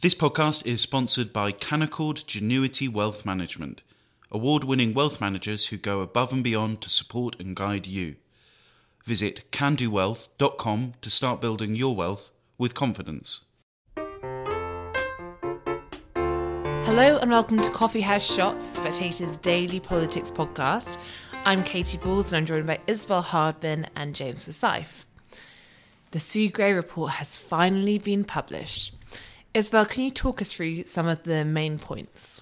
This podcast is sponsored by Canaccord Genuity Wealth Management, award winning wealth managers who go above and beyond to support and guide you. Visit candowealth.com to start building your wealth with confidence. Hello and welcome to Coffee House Shots, Spectator's daily politics podcast. I'm Katy Balls and I'm joined by Isabel Hardman and James Forsyth. The Sue Gray report has finally been published. Isabel, can you talk us through some of the main points?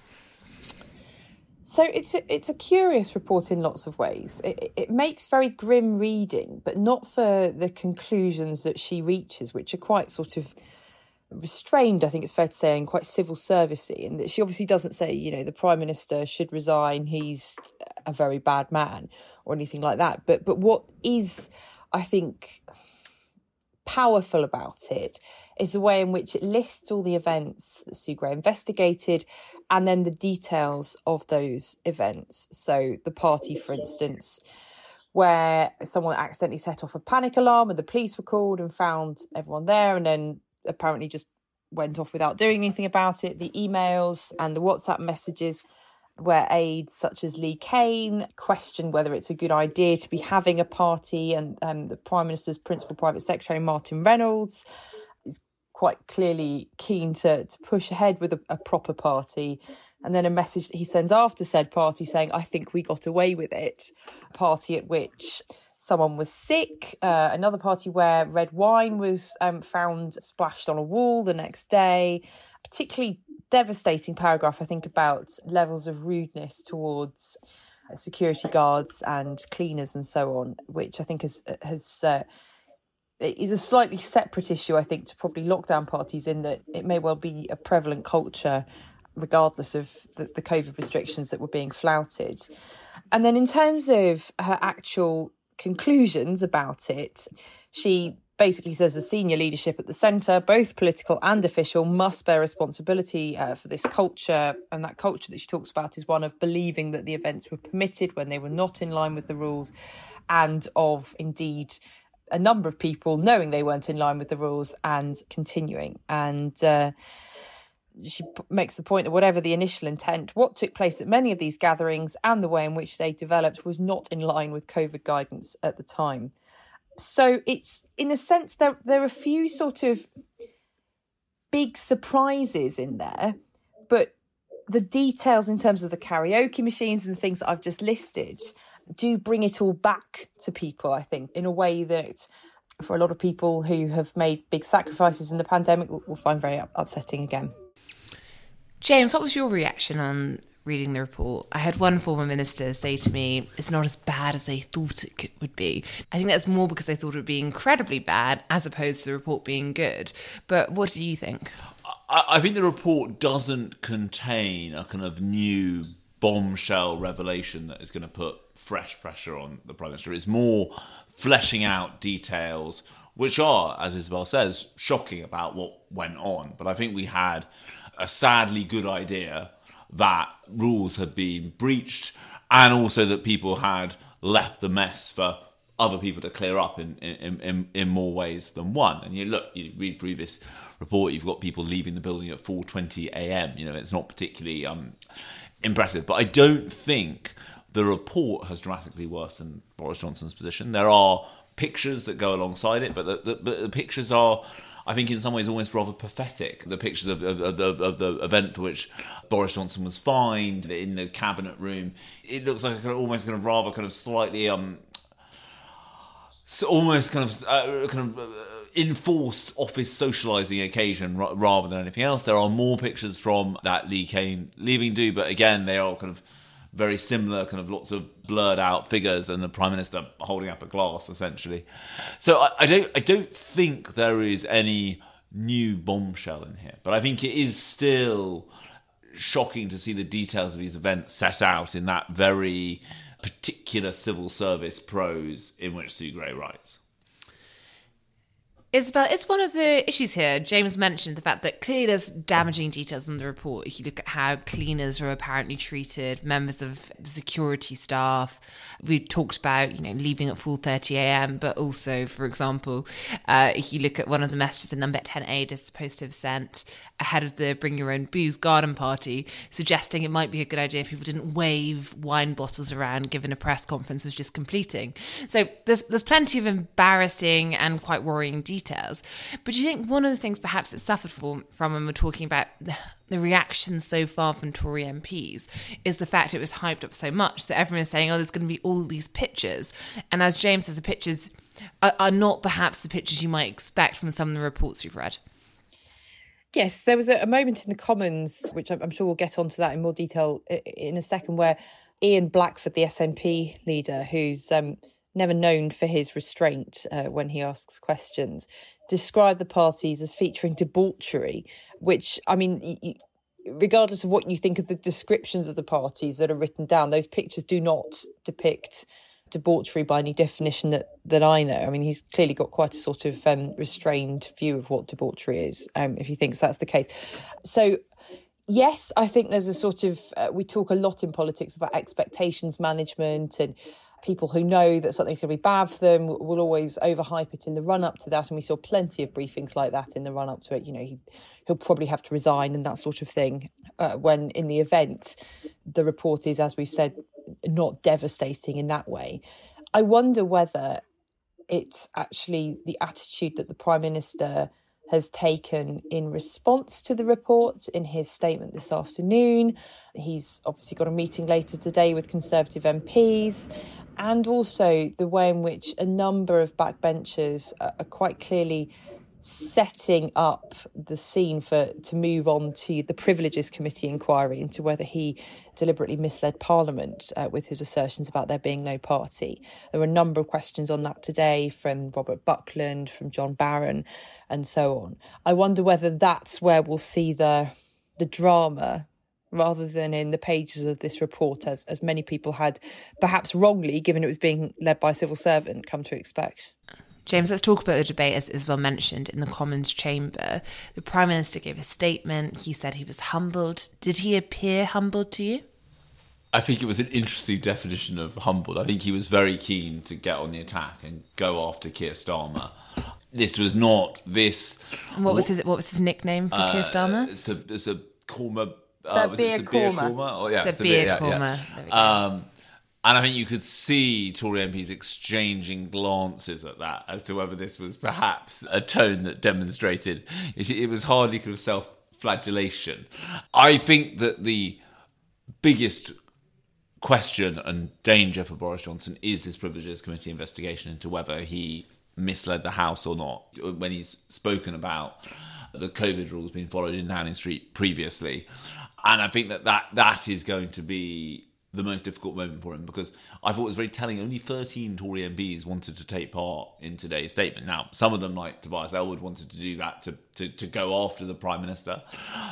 So it's a, it's a curious report in lots of ways. It, it makes very grim reading, but not for the conclusions that she reaches, which are quite sort of restrained, I think it's fair to say, and quite civil servicey. And that she obviously doesn't say, you know, the prime minister should resign. He's a very bad man or anything like that. But but what is, I think, powerful about it is the way in which it lists all the events Sue Gray investigated and then the details of those events. So, the party, for instance, where someone accidentally set off a panic alarm and the police were called and found everyone there and then apparently just went off without doing anything about it. The emails and the WhatsApp messages where aides such as Lee Cain question whether it's a good idea to be having a party, and um, the Prime Minister's principal private secretary, Martin Reynolds, is quite clearly keen to, to push ahead with a, a proper party. And then a message that he sends after said party saying, I think we got away with it. A party at which someone was sick. Uh, another party where red wine was um, found splashed on a wall the next day. Particularly devastating paragraph, I think, about levels of rudeness towards security guards and cleaners and so on, which I think has has uh, is a slightly separate issue. I think to probably lockdown parties in that it may well be a prevalent culture, regardless of the, the COVID restrictions that were being flouted. And then in terms of her actual conclusions about it, she basically says the senior leadership at the centre, both political and official, must bear responsibility uh, for this culture. And that culture that she talks about is one of believing that the events were permitted when they were not in line with the rules, and of indeed a number of people knowing they weren't in line with the rules and continuing. And uh, she p- makes the point that whatever the initial intent, what took place at many of these gatherings and the way in which they developed was not in line with COVID guidance at the time so it's in a sense there there are a few sort of big surprises in there, but the details in terms of the karaoke machines and things that I've just listed do bring it all back to people, I think, in a way that for a lot of people who have made big sacrifices in the pandemic will, find very upsetting again. James, what was your reaction on reading the report, I had one former minister say to me, it's not as bad as they thought it would be. I think that's more because they thought it would be incredibly bad as opposed to the report being good. But what do you think? I think the report doesn't contain a kind of new bombshell revelation that is going to put fresh pressure on the Prime Minister. It's more fleshing out details which are, as Isabel says, shocking about what went on. But I think we had a sadly good idea that rules had been breached and also that people had left the mess for other people to clear up in, in, in, in more ways than one. And you look, you read through this report, you've got people leaving the building at 4.20 a.m. You know, it's not particularly um, impressive. But I don't think the report has dramatically worsened Boris Johnson's position. There are pictures that go alongside it, but the, the, but the pictures are I think in some ways almost rather pathetic. The pictures of, of, of, of the event for which Boris Johnson was fined in the cabinet room, it looks like kind of, almost kind of rather kind of slightly um, almost kind of uh, kind of. Uh, enforced office socializing occasion rather than anything else. There are more pictures from that Lee Cain leaving do, but again, they are kind of very similar, kind of lots of blurred out figures, and the prime minister holding up a glass, essentially. So I, I don't, I don't think there is any new bombshell in here, but I think it is still shocking to see the details of these events set out in that very particular civil service prose in which Sue Gray writes. Isabel, it's one of the issues here. James mentioned the fact that clearly there's damaging details in the report. If you look at how cleaners are apparently treated, members of security staff, we talked about you know leaving at 4:30 a.m. But also, for example, uh, if you look at one of the messages that number 10A is supposed to have sent ahead of the Bring Your Own Booze garden party, suggesting it might be a good idea if people didn't wave wine bottles around given a press conference was just completing. So there's there's plenty of embarrassing and quite worrying details. But do you think one of the things perhaps it suffered from, from when we're talking about the reaction so far from Tory MPs is the fact it was hyped up so much. So everyone's saying, oh, there's going to be all these pictures. And as James says, the pictures are, are not perhaps the pictures you might expect from some of the reports we've read. Yes, there was a, moment in the Commons, which I'm, I'm sure we'll get onto that in more detail in a second, where Ian Blackford, the SNP leader, who's um, never known for his restraint uh, when he asks questions, described the parties as featuring debauchery, which, I mean, regardless of what you think of the descriptions of the parties that are written down, those pictures do not depict debauchery by any definition that, that I know. I mean, he's clearly got quite a sort of um, restrained view of what debauchery is, um, if he thinks that's the case. So, yes, I think there's a sort of, uh, we talk a lot in politics about expectations management and people who know that something could be bad for them will always overhype it in the run up to that. And we saw plenty of briefings like that in the run up to it. You know, he, will probably have to resign and that sort of thing. Uh, when in the event, the report is, as we've said, not devastating in that way. I wonder whether it's actually the attitude that the Prime Minister has taken in response to the report in his statement this afternoon. He's obviously got a meeting later today with Conservative MPs, and also the way in which a number of backbenchers are quite clearly setting up the scene for to move on to the privileges committee inquiry into whether he deliberately misled parliament uh, with his assertions about there being no party. There were a number of questions on that today from robert buckland from john barron and so on. I wonder whether that's where we'll see the the drama rather than in the pages of this report as as many people had perhaps wrongly given it was being led by a civil servant come to expect James, let's talk about the debate as Isabel mentioned in the Commons chamber. The Prime Minister gave a statement. He said he was humbled. Did he appear humbled to you? I think it was an interesting definition of humbled. I think he was very keen to get on the attack and go after Keir Starmer. This was not this. And what was his What was his nickname for uh, Keir Starmer? It's a, it's a Korma. Uh, Sir Beer Korma. Oh, yeah, Sir Beer, Sabir Korma. Yeah. And I think you could see Tory MPs exchanging glances at that as to whether this was perhaps a tone that demonstrated it was hardly kind of self flagellation. I think that the biggest question and danger for Boris Johnson is this Privileges Committee investigation into whether he misled the House or not when he's spoken about the COVID rules being followed in Downing Street previously. And I think that that, that is going to be the most difficult moment for him because I thought it was very telling. Only 13 Tory MPs wanted to take part in today's statement. Now, some of them, like Tobias Ellwood, wanted to do that to, to, to go after the Prime Minister.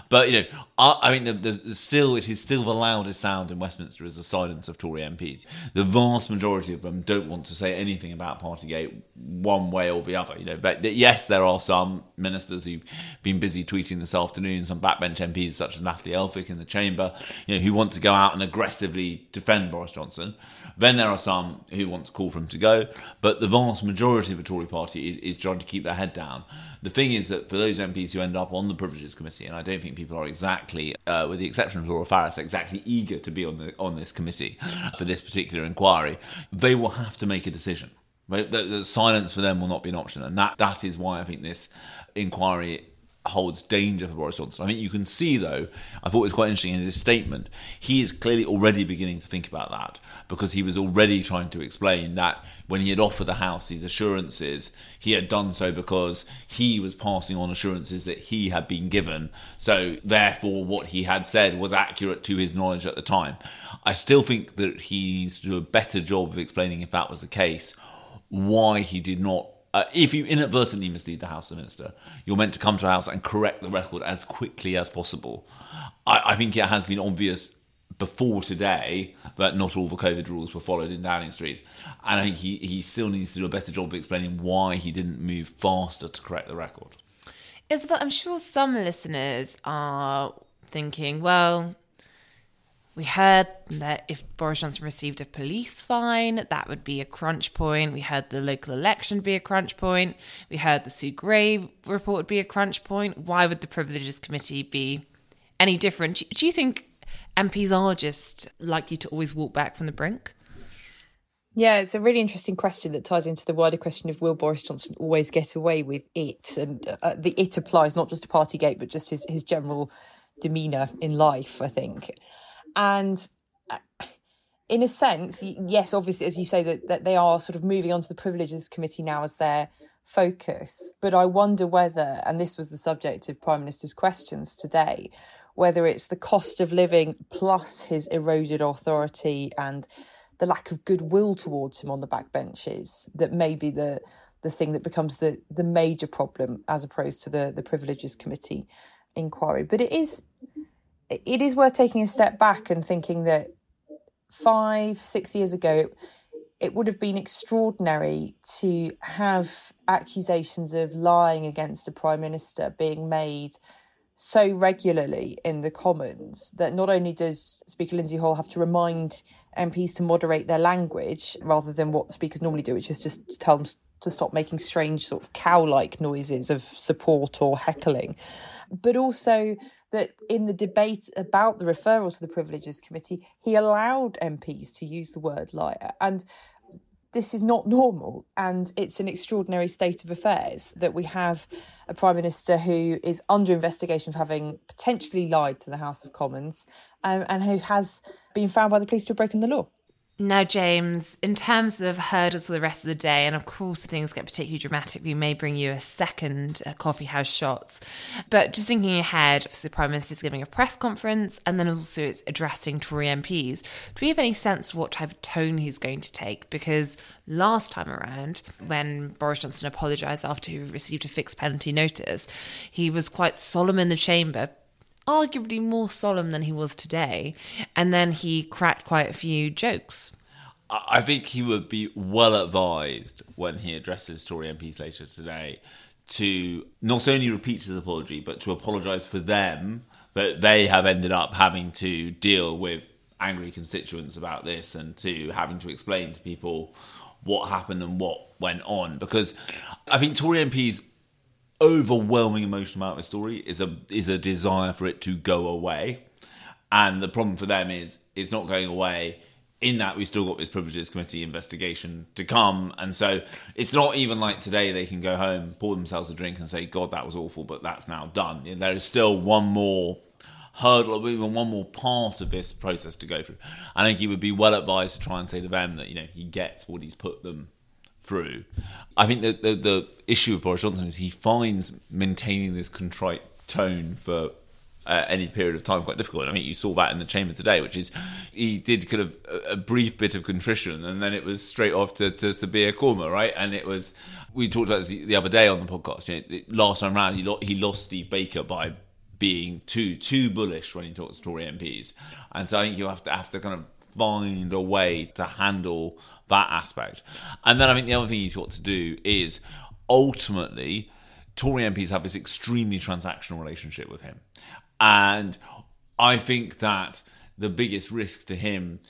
But, you know, I, I mean, the, the, still, it is still the loudest sound in Westminster is the silence of Tory MPs. The vast majority of them don't want to say anything about Partygate one way or the other. You know, but, yes, there are some ministers who've been busy tweeting this afternoon, some backbench MPs such as Natalie Elphicke in the Chamber, you know, who want to go out and aggressively defend Boris Johnson. Then there are some who want to call for him to go, but the vast majority of the Tory party is, is trying to keep their head down. The thing is that for those MPs who end up on the Privileges Committee, and I don't think people are exactly, uh, with the exception of Laura Farris, exactly eager to be on the on this committee for this particular inquiry, they will have to make a decision. Right? The, the silence for them will not be an option, and that that is why I think this inquiry holds danger for Boris Johnson. I think you can see, though, I thought it was quite interesting in his statement, he is clearly already beginning to think about that because he was already trying to explain that when he had offered the House these assurances, he had done so because he was passing on assurances that he had been given. So, therefore, what he had said was accurate to his knowledge at the time. I still think that he needs to do a better job of explaining, if that was the case, why he did not uh, if you inadvertently mislead the House of Minister, you're meant to come to the House and correct the record as quickly as possible. I, I think it has been obvious before today that not all the COVID rules were followed in Downing Street. And I think he, he still needs to do a better job of explaining why he didn't move faster to correct the record. Isabel, I'm sure some listeners are thinking, well, we heard that if Boris Johnson received a police fine, that would be a crunch point. We heard the local election be a crunch point. We heard the Sue Gray report would be a crunch point. Why would the Privileges Committee be any different? Do you think MPs are just likely to always walk back from the brink? Yeah, it's a really interesting question that ties into the wider question of will Boris Johnson always get away with it? And uh, the it applies not just to Partygate, but just his, his general demeanour in life, I think. And uh, in a sense, yes, obviously, as you say, that, that they are sort of moving on to the Privileges Committee now as their focus. But I wonder whether, and this was the subject of Prime Minister's questions today, whether it's the cost of living plus his eroded authority and the lack of goodwill towards him on the backbenches that may be the the thing that becomes the the major problem as opposed to the the privileges committee inquiry but it is it is worth taking a step back and thinking that five six years ago it, would have been extraordinary to have accusations of lying against a prime minister being made so regularly in the Commons that not only does Speaker Lindsay Hoyle have to remind MPs to moderate their language rather than what speakers normally do, which is just tell them to stop making strange sort of cow-like noises of support or heckling, but also that in the debate about the referral to the Privileges Committee, he allowed MPs to use the word liar. And this is not normal and it's an extraordinary state of affairs that we have a prime minister who is under investigation for having potentially lied to the house of commons um, and who has been found by the police to have broken the law now, James, in terms of hurdles for the rest of the day, and of course things get particularly dramatic, we may bring you a second uh, coffee house shots. But just thinking ahead, obviously the Prime Minister is giving a press conference and then also it's addressing Tory MPs. Do we have any sense what type of tone he's going to take? Because last time around, when Boris Johnson apologised after he received a fixed penalty notice, he was quite solemn in the chamber, arguably more solemn than he was today. And then he cracked quite a few jokes. I think he would be well advised when he addresses Tory MPs later today to not only repeat his apology, but to apologise for them that they have ended up having to deal with angry constituents about this and to having to explain to people what happened and what went on. Because I think Tory MPs overwhelming emotion about the story is a is a desire for it to go away, and the problem for them is it's not going away. In that we've still got this privileges committee investigation to come, and so it's not even like today they can go home, pour themselves a drink, and say, "God, that was awful," but that's now done. There is still one more hurdle, even one more part of this process to go through. I think he would be well advised to try and say to them that you know he gets what he's put them through. I think that the, the issue with Boris Johnson is he finds maintaining this contrite tone for uh, any period of time quite difficult. I mean, you saw that in the chamber today, which is he did kind of a, a brief bit of contrition, and then it was straight off to, to Keir Korma, right? And it was we talked about this the other day on the podcast. You know, last time round, he, lo- he lost Steve Baker by being too too bullish when he talks to Tory MPs, and so I think you have to have to kind of find a way to handle that aspect. And then I think the other thing he's got to do is ultimately, Tory MPs have this extremely transactional relationship with him. And I think that the biggest risk to him,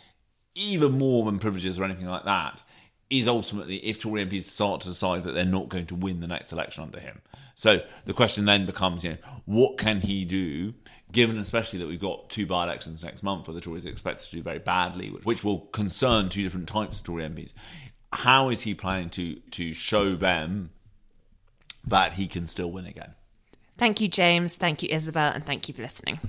even more than privileges or anything like that, is ultimately if Tory MPs start to decide that they're not going to win the next election under him. So the question then becomes, you know, what can he do given especially that we've got two by elections next month where the Tories are expected to do very badly, which, which will concern two different types of Tory MPs. How is he planning to to show them that he can still win again? Thank you, James. Thank you, Isabel, and thank you for listening.